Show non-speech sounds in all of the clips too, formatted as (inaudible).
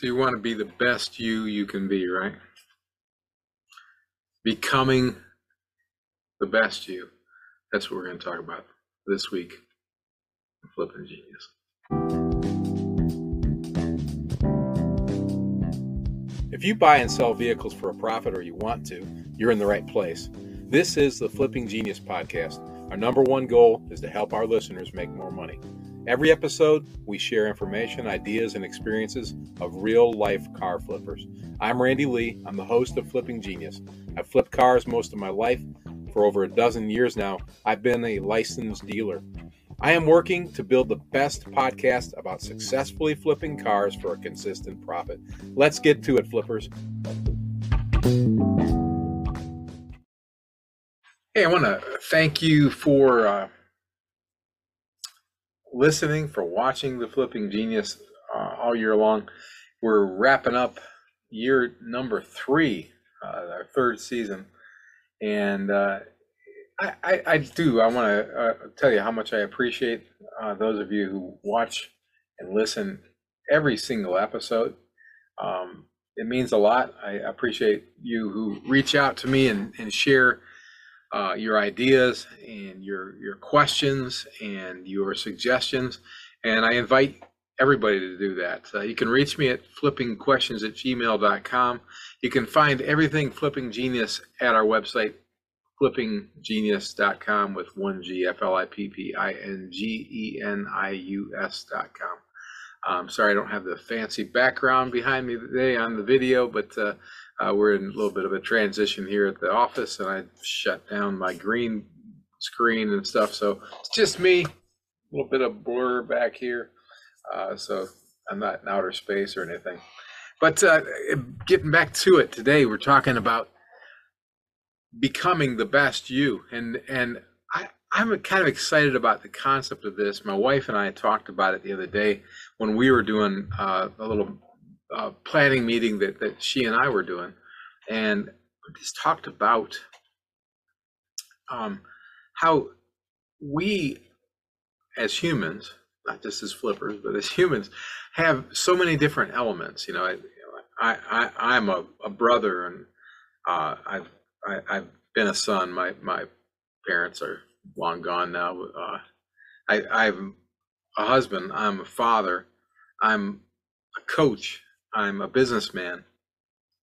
So you want to be the best you you can be, right? Becoming the best you. That's what we're going to talk about this week. Flipping Genius. If you buy and sell vehicles for a profit or you want to, you're in the right place. This is the Flipping Genius podcast. Our number one goal is to help our listeners make more money. Every episode, we share information, ideas, and experiences of real life car flippers. I'm Randy Lee. I'm the host of Flipping Genius. I've flipped cars most of my life. For over a dozen years now, I've been a licensed dealer. I am working to build the best podcast about successfully flipping cars for a consistent profit. Let's get to it, flippers. Hey, I want to thank you for. Uh, listening, for watching the Flipping Genius uh, all year long. We're wrapping up year number three, uh, our third season, and uh, I, I, I, do. I want to uh, tell you how much I appreciate uh, those of you who watch and listen every single episode. Um, it means a lot. I appreciate you who reach out to me and, and share uh, your ideas and your your questions and your suggestions. And I invite everybody to do that. Uh, you can reach me at flippingquestions at gmail.com. You can find everything Flipping Genius at our website, flippinggenius.com with one G, F L I P P I N G E N I U S.com. Um, sorry, I don't have the fancy background behind me today on the video, but uh, uh, we're in a little bit of a transition here at the office, and I shut down my green screen and stuff. So it's just me, a little bit of blur back here. Uh, so I'm not in outer space or anything. But uh, getting back to it today, we're talking about becoming the best you, and and I'm kind of excited about the concept of this. My wife and I talked about it the other day when we were doing uh, a little uh, planning meeting that, that she and I were doing, and we just talked about um, how we, as humans, not just as flippers, but as humans, have so many different elements. You know, I, I, I I'm a, a brother, and uh, I've I, have i have been a son. My my parents are long gone now. Uh, I, I'm a husband. I'm a father. I'm a coach. I'm a businessman.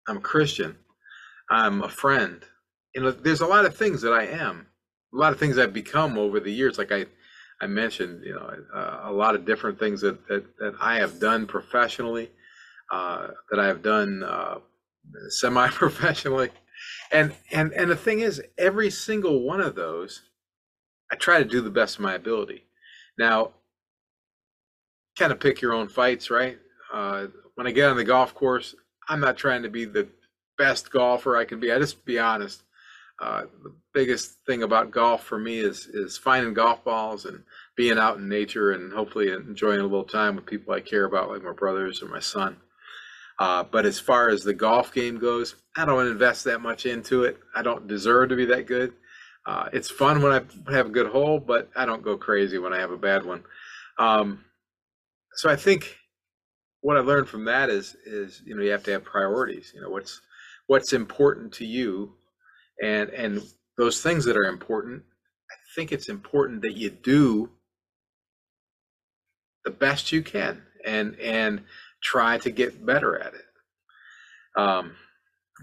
I'm a Christian. I'm a friend. You know, there's a lot of things that I am, a lot of things I've become over the years. Like I, I mentioned, you know, uh, a lot of different things that, that, that I have done professionally, uh, that I have done uh, semi-professionally, and and and the thing is, every single one of those, I try to do the best of my ability. Now, kind of pick your own fights, right? When I get on the golf course, I'm not trying to be the best golfer I can be. I just be honest. Uh, the biggest thing about golf for me is is finding golf balls and being out in nature and hopefully enjoying a little time with people I care about, like my brothers or my son. Uh, but as far as the golf game goes, I don't invest that much into it. I don't deserve to be that good. Uh, it's fun when I have a good hole, but I don't go crazy when I have a bad one. Um, so I think what I learned from that is is you know you have to have priorities. You know what's what's important to you, and and those things that are important. I think it's important that you do the best you can and and try to get better at it. Um,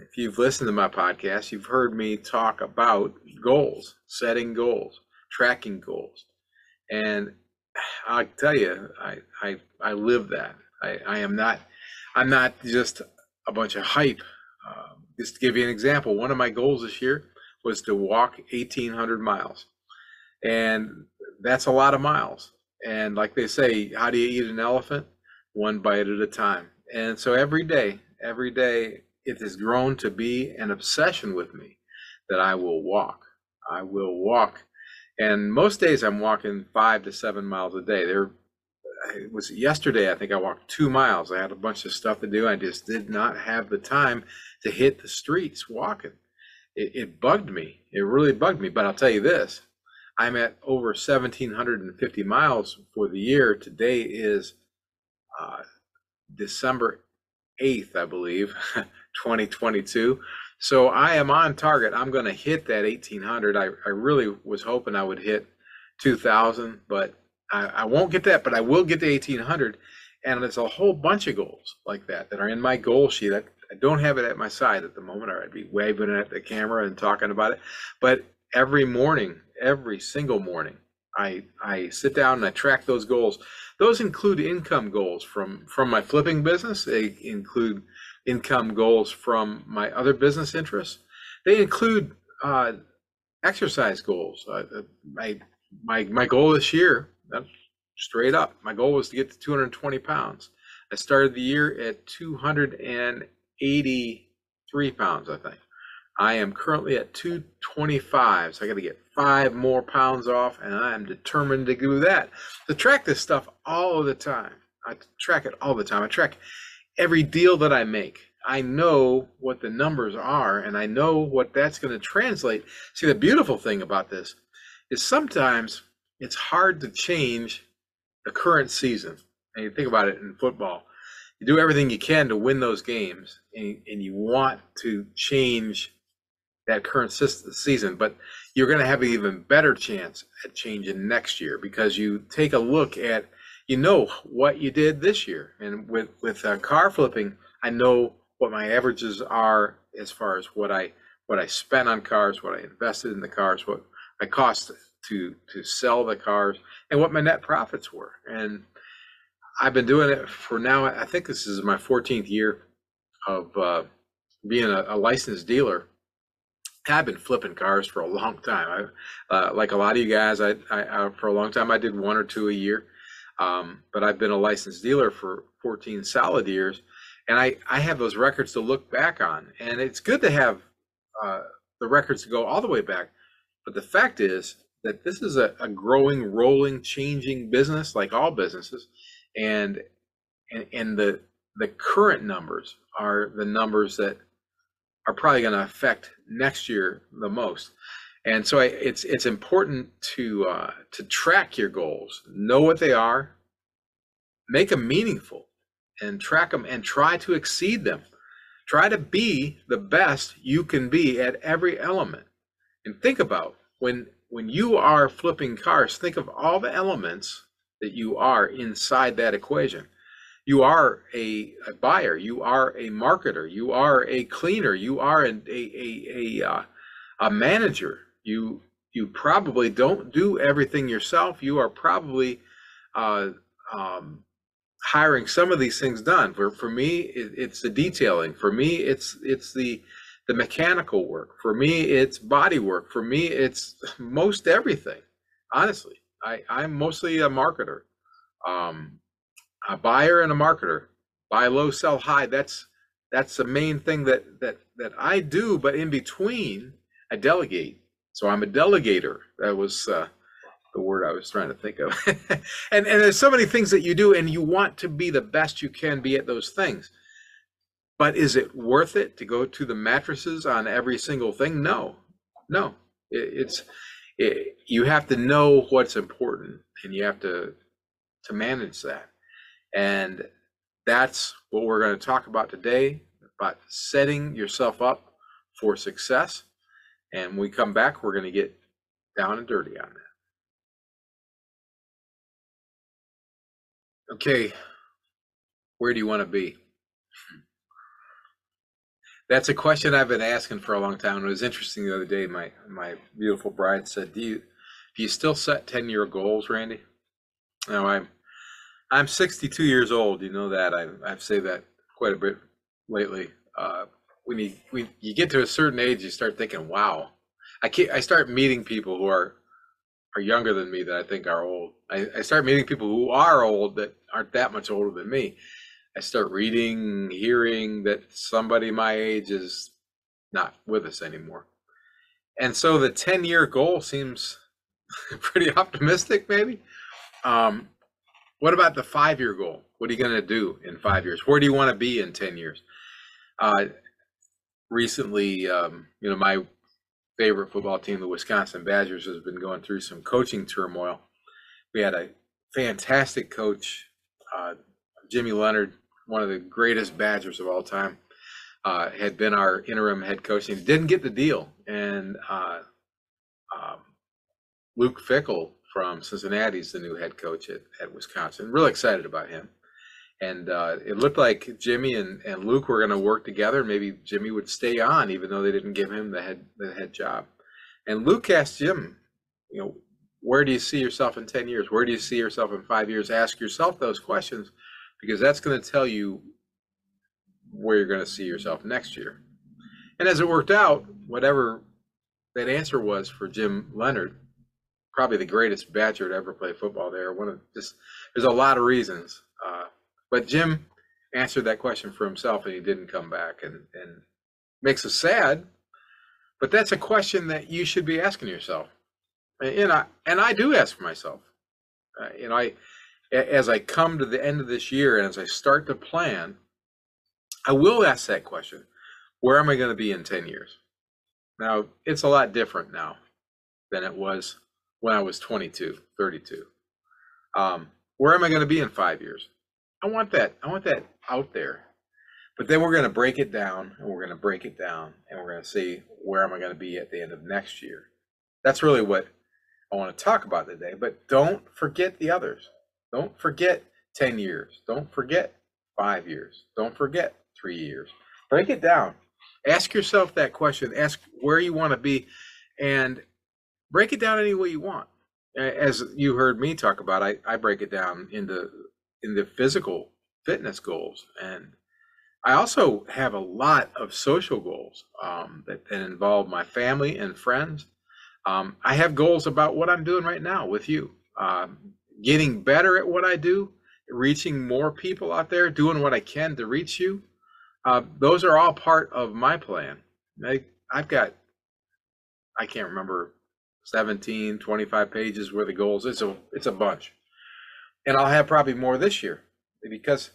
if you've listened to my podcast, you've heard me talk about goals, setting goals, tracking goals, and I tell you, I I I live that. I, I am not, I'm not just a bunch of hype. Uh, just to give you an example, one of my goals this year was to walk 1,800 miles, and that's a lot of miles. And like they say, how do you eat an elephant? One bite at a time. And so every day, every day, it has grown to be an obsession with me that I will walk. I will walk. And most days I'm walking five to seven miles a day. There it was yesterday. I think I walked two miles. I had a bunch of stuff to do. I just did not have the time to hit the streets walking. It, it bugged me. It really bugged me. But I'll tell you this: I'm at over 1,750 miles for the year. Today is uh, December 8th, I believe, (laughs) 2022. So I am on target. I'm going to hit that 1800. I, I really was hoping I would hit 2000, but I, I won't get that, but I will get to 1800. And there's a whole bunch of goals like that that are in my goal sheet. I, I don't have it at my side at the moment, or I'd be waving at the camera and talking about it. But every morning, every single morning, I I sit down and I track those goals. Those include income goals from from my flipping business. They include income goals from my other business interests. They include uh, exercise goals. Uh, uh my my my goal this year, straight up, my goal was to get to 220 pounds. I started the year at 283 pounds, I think. I am currently at 225, so I got to get five more pounds off, and I am determined to do that. To track this stuff all the time. I track it all the time. I track every deal that I make. I know what the numbers are, and I know what that's going to translate. See, the beautiful thing about this is sometimes it's hard to change the current season. And you think about it in football, you do everything you can to win those games, and, and you want to change that current season, but you're going to have an even better chance at changing next year because you take a look at, you know, what you did this year. And with with uh, car flipping, I know what my averages are as far as what I what I spent on cars, what I invested in the cars, what I cost to to sell the cars, and what my net profits were. And I've been doing it for now. I think this is my 14th year of uh, being a, a licensed dealer I've been flipping cars for a long time. I, uh, like a lot of you guys, I, I, I, for a long time I did one or two a year, um, but I've been a licensed dealer for 14 solid years, and I I have those records to look back on, and it's good to have uh, the records to go all the way back. But the fact is that this is a, a growing, rolling, changing business, like all businesses, and and and the the current numbers are the numbers that are probably going to affect next year the most. And so I, it's it's important to uh, to track your goals, know what they are, make them meaningful, and track them and try to exceed them. Try to be the best you can be at every element. And think about when when you are flipping cars, think of all the elements that you are inside that equation. You are a, a, buyer you are a marketer you are a cleaner you are a, a, a, a, uh, a manager. You you probably don't do everything yourself. You are probably uh, um, hiring some of these things done. For for me it, it's the detailing. For me it's it's the the mechanical work. For me it's body work. For me it's most everything honestly. I i'm mostly a marketer. Um, a buyer and a marketer. Buy low sell high. That's that's the main thing that that that i do but in between i delegate. So i'm a delegator. That was uh, the word i was trying to think of. (laughs) And and there's so many things that you do and you want to be the best you can be at those things but is it worth it to go to the mattresses on every single thing no no it, it's it, you have to know what's important and you have to to manage that and that's what we're going to talk about today about setting yourself up for success. And when we come back, we're going to get down and dirty on that. Okay, where do you want to be? That's a question I've been asking for a long time. It was interesting the other day. My my beautiful bride said, "Do you do you still set ten year goals, Randy?" No, I'm I'm 62 years old. You know that. I, I've said that quite a bit lately. Uh, when you when you get to a certain age, you start thinking, "Wow." I can't, I start meeting people who are are younger than me that I think are old. I, I start meeting people who are old that aren't that much older than me. I start reading, hearing that somebody my age is not with us anymore. And so the 10 year goal seems (laughs) pretty optimistic, maybe. Um, what about the five year goal? What are you going to do in five years? Where do you want to be in 10 years? Uh, recently, um, you know, my favorite football team, the Wisconsin Badgers, has been going through some coaching turmoil. We had a fantastic coach, uh, Jimmy Leonhard, one of the greatest Badgers of all time, uh, had been our interim head coach, and didn't get the deal. And uh, um, Luke Fickell from Cincinnati is the new head coach at, at Wisconsin. Real excited about him. And uh, it looked like Jimmy and, and Luke were going to work together. Maybe Jimmy would stay on, even though they didn't give him the head the head job. And Luke asked Jim, you know, where do you see yourself in 10 years? Where do you see yourself in five years? Ask yourself those questions because that's going to tell you where you're going to see yourself next year. And as it worked out, whatever that answer was for Jim Leonhard, probably the greatest Badger to ever play football there. One of just there's a lot of reasons, uh, but Jim answered that question for himself, and he didn't come back, and and makes us sad. But that's a question that you should be asking yourself, and I and I do ask myself. Uh, you know, I as I come to the end of this year and as I start to plan, I will ask that question: Where am I going to be in ten years? Now it's a lot different now than it was when I was 22, 32. Um, where am I going to be in five years? I want that. I want that out there. But then we're going to break it down and we're going to break it down and we're going to see where am I going to be at the end of next year. That's really what I want to talk about today. But don't forget the others. Don't forget 10 years. Don't forget five years. Don't forget three years. Break it down. Ask yourself that question. Ask where you want to be and break it down any way you want. As you heard me talk about, I, I break it down into into physical fitness goals, and I also have a lot of social goals um, that, that, involve my family and friends. Um, I have goals about what I'm doing right now with you, um, getting better at what I do, reaching more people out there, doing what I can to reach you. Uh, those are all part of my plan. I, I've got, I can't remember 17, 25 pages worth of goals. It's a it's a bunch. And I'll have probably more this year because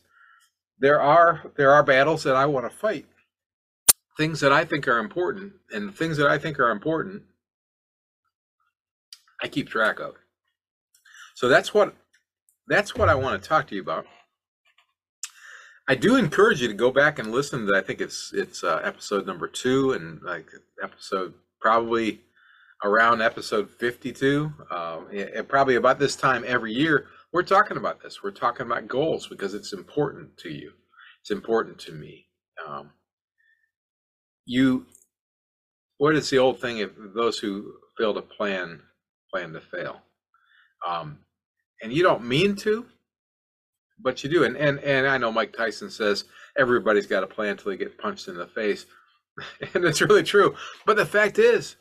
there are there are battles that I want to fight. Things that I think are important and things that I think are important I keep track of. So that's what that's what I want to talk to you about. I do encourage you to go back and listen to I think it's it's uh, episode number 2 and like episode probably around episode 52, uh, and probably about this time every year, we're talking about this. We're talking about goals because it's important to you. It's important to me. Um, you, what is the old thing? If those who fail to plan, plan to fail. Um, and you don't mean to, but you do. And and and I know Mike Tyson says everybody's got a plan until they get punched in the face, (laughs) and it's really true. But the fact is,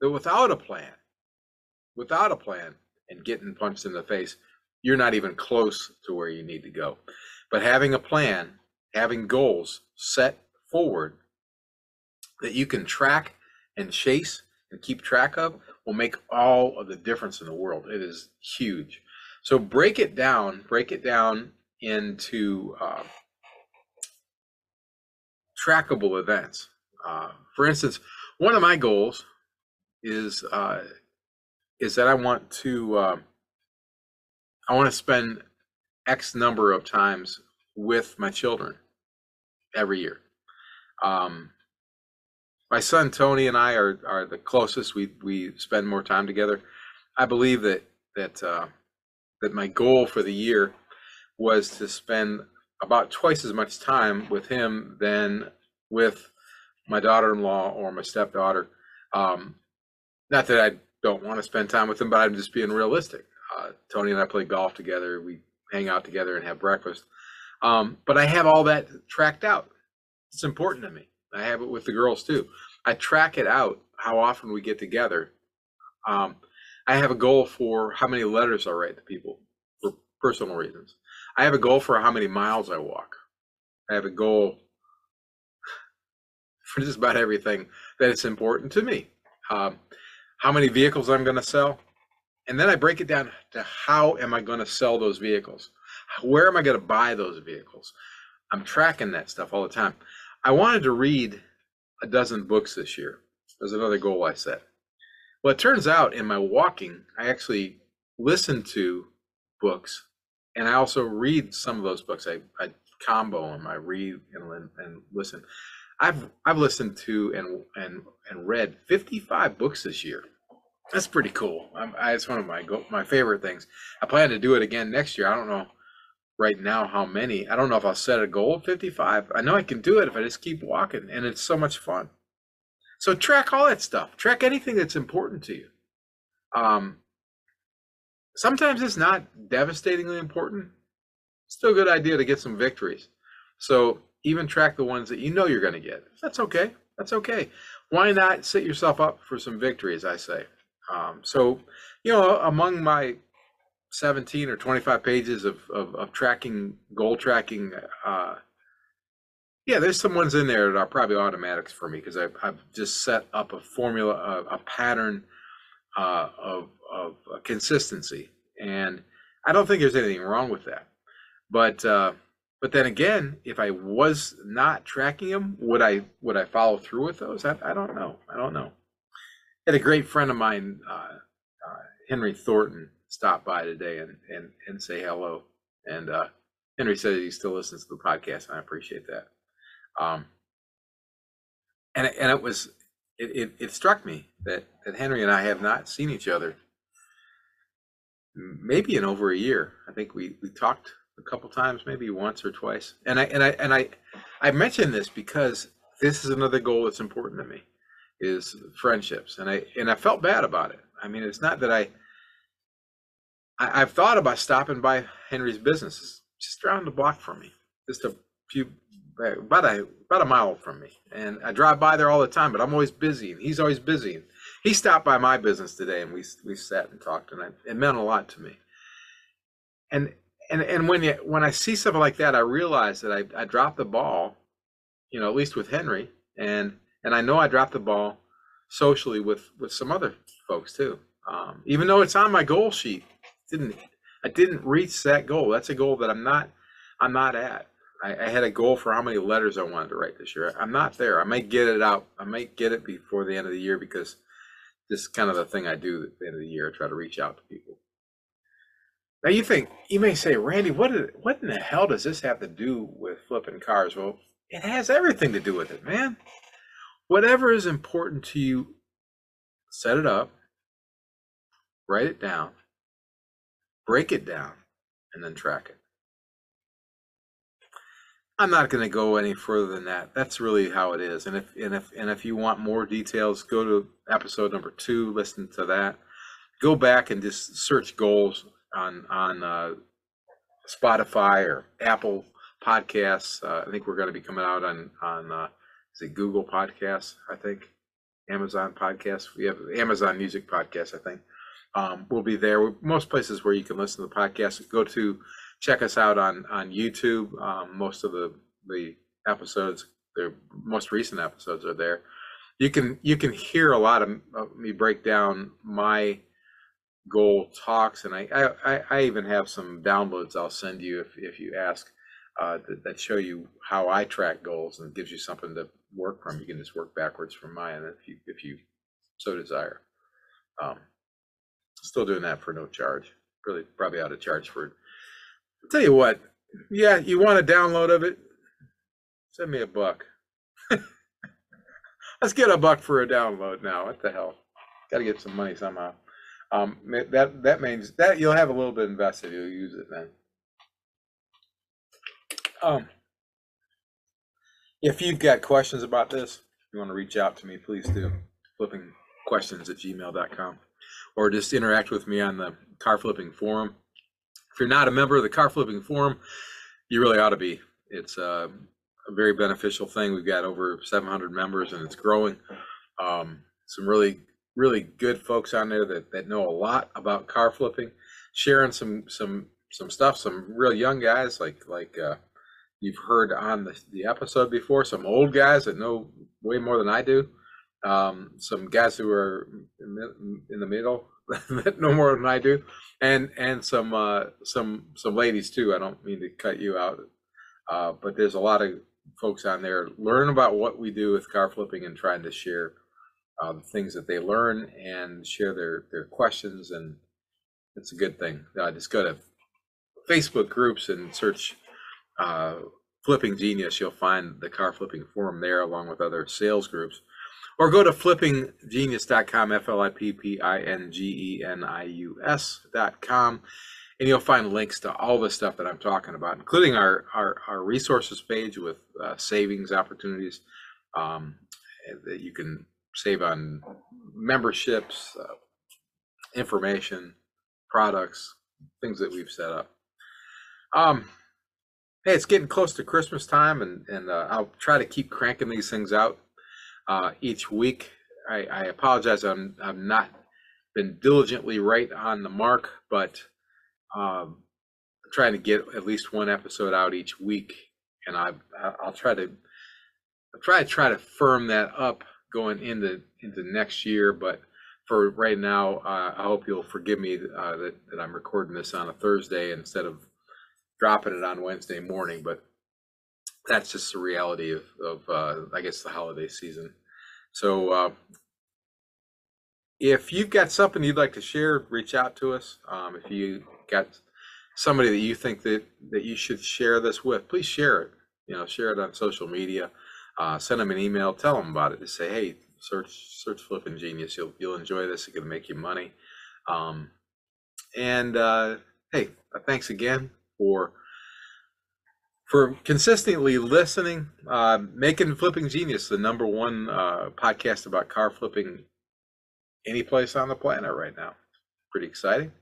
that without a plan, without a plan and getting punched in the face, you're not even close to where you need to go. But having a plan, having goals set forward that you can track and chase and keep track of will make all of the difference in the world. It is huge. So break it down, break it down into uh, trackable events. Uh, for instance, one of my goals is uh, is that I want to uh, I want to spend X number of times with my children every year. Um, my son Tony and I are are the closest. We we spend more time together. I believe that that uh, that my goal for the year was to spend about twice as much time with him than with my daughter-in-law or my stepdaughter. Um, not that I don't want to spend time with them, but I'm just being realistic. Uh, Tony and I play golf together. We hang out together and have breakfast. Um, but I have all that tracked out. It's important to me. I have it with the girls too. I track it out how often we get together. Um, I have a goal for how many letters I write to people for personal reasons. I have a goal for how many miles I walk. I have a goal (laughs) for just about everything that is important to me. Um, how many vehicles I'm going to sell, and then I break it down to how am I going to sell those vehicles? Where am I going to buy those vehicles? I'm tracking that stuff all the time. I wanted to read a dozen books this year. There's another goal I set. Well, it turns out in my walking, I actually listen to books and I also read some of those books. I, I combo and my read and, and listen. I've I've listened to and and and read 55 books this year. That's pretty cool. I'm, I, it's one of my go, my favorite things. I plan to do it again next year. I don't know right now how many. I don't know if I'll set a goal of 55. I know I can do it if I just keep walking, and it's so much fun. So track all that stuff. Track anything that's important to you. Um, sometimes it's not devastatingly important. Still a good idea to get some victories. So even track the ones that you know you're going to get. That's okay. That's okay. Why not set yourself up for some victories? I say. Um, so, you know, among my 17 or 25 pages of, of, of tracking, goal tracking, uh, yeah, there's some ones in there that are probably automatics for me because I've, I've just set up a formula, a, a pattern uh, of, of consistency. And I don't think there's anything wrong with that. But, uh, but then again, if I was not tracking them, would I would I follow through with those? I, I don't know. I don't know had a great friend of mine, uh, uh, Henry Thornton, stop by today and and and say hello. And uh, Henry said he still listens to the podcast, and I appreciate that. Um, and and it was it, it, it struck me that that Henry and I have not seen each other maybe in over a year. I think we we talked a couple times, maybe once or twice. And I and I and I I mention this because this is another goal that's important to me is friendships, and I and I felt bad about it. I mean, it's not that I, I have thought about stopping by Henry's business, it's just around the block from me, just a few about a about a mile from me, and I drive by there all the time. But I'm always busy, and he's always busy. He stopped by my business today, and we we sat and talked, and I, it meant a lot to me. And and and when you when I see something like that, I realize that I I dropped the ball, you know, at least with Henry, and and I know I dropped the ball socially with with some other folks too. Um, even though it's on my goal sheet, didn't I didn't reach that goal. That's a goal that I'm not I'm not at. I, I, had a goal for how many letters I wanted to write this year. I'm not there. I might get it out. I might get it before the end of the year because this is kind of the thing I do at the end of the year. I try to reach out to people. Now you think you may say, Randy, what did, what in the hell does this have to do with flipping cars? Well, it has everything to do with it, man whatever is important to you, set it up, write it down, break it down, and then track it. I'm not going to go any further than that. That's really how it is. And if and if and if you want more details, go to episode number two. Listen to that. Go back and just search goals on on uh, Spotify or Apple Podcasts. Uh, I think we're going to be coming out on on uh, is it Google Podcasts? I think Amazon Podcasts. We have Amazon Music Podcast. I think um, we'll be there. Most places where you can listen to the podcast. Go to check us out on on YouTube. Um, most of the the episodes, the most recent episodes, are there. You can you can hear a lot of, me break down my goal talks, and I, I I even have some downloads I'll send you if if you ask uh, that, that show you how I track goals and gives you something to work from. You can just work backwards from mine if you if you so desire. Um, still doing that for no charge. Really, probably out of charge for. I'll tell you what. Yeah, you want a download of it? Send me a buck. (laughs) Let's get a buck for a download now. What the hell? Got to get some money somehow. Um, that that means that you'll have a little bit invested. You'll use it then. Um, if you've got questions about this, you want to reach out to me, please do. Flipping questions at gmail.com or just interact with me on the car flipping forum. You're not a member of the car flipping forum, you really ought to be. It's a, a very beneficial thing. We've got over 700 members and it's growing. Um, some really, really good folks on there that, that know a lot about car flipping, sharing some, some, some stuff, some real young guys like, like, uh, you've heard on the, the episode before, some old guys that know way more than I do, um, some guys who are in the middle (laughs) that know more than I do, and and some uh, some some ladies too. I don't mean to cut you out, uh, but there's a lot of folks on there learn about what we do with car flipping and trying to share uh, the things that they learn and share their their questions and it's a good thing. Uh, just go to Facebook groups and search uh, Flipping Genius, you'll find the car flipping forum there along with other sales groups. Or go to flippinggenius.com, F L I P P I N G E N I U S.com, and you'll find links to all the stuff that I'm talking about, including our, our, our resources page with uh, savings opportunities um, that you can save on memberships, uh, information, products, things that we've set up. Um, hey, it's getting close to Christmas time, and and uh, I'll try to keep cranking these things out uh, each week. I, I apologize, I'm I'm not been diligently right on the mark, but um, I'm trying to get at least one episode out each week, and I I'll try to I'll try to try to firm that up going into into next year, but for right now, uh, I hope you'll forgive me uh, that, that I'm recording this on a Thursday instead of dropping it on Wednesday morning. But that's just the reality of, of uh, I guess, the holiday season. So uh, if you've got something you'd like to share, reach out to us. Um, if you got somebody that you think that that you should share this with, please share it. You know, share it on social media. Uh, send them an email. Tell them about it. To say, hey, search search flipping genius you'll you'll enjoy this it's to make you money um, and uh, hey uh, thanks again for for consistently listening uh, making flipping genius the number one uh, podcast about car flipping any place on the planet right now. Pretty exciting.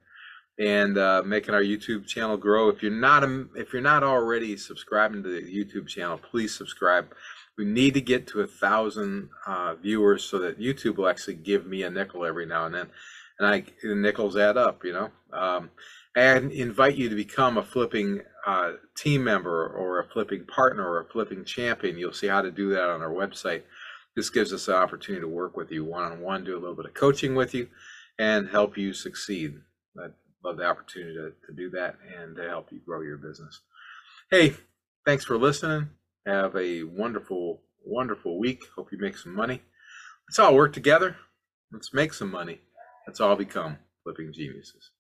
And uh, making our youtube channel grow. If you're not if you're not already subscribing to the youtube channel please subscribe. We need to get to a thousand uh, viewers so that YouTube will actually give me a nickel every now and then, and I the nickels add up, you know. Um, and invite you to become a flipping uh, team member or a flipping partner or a flipping champion. You'll see how to do that on our website. This gives us an opportunity to work with you one on one, do a little bit of coaching with you, and help you succeed. I'd love the opportunity to, to do that and to help you grow your business. Hey, thanks for listening. Have a wonderful, wonderful week. Hope you make some money. Let's all work together. Let's make some money. Let's all become flipping geniuses.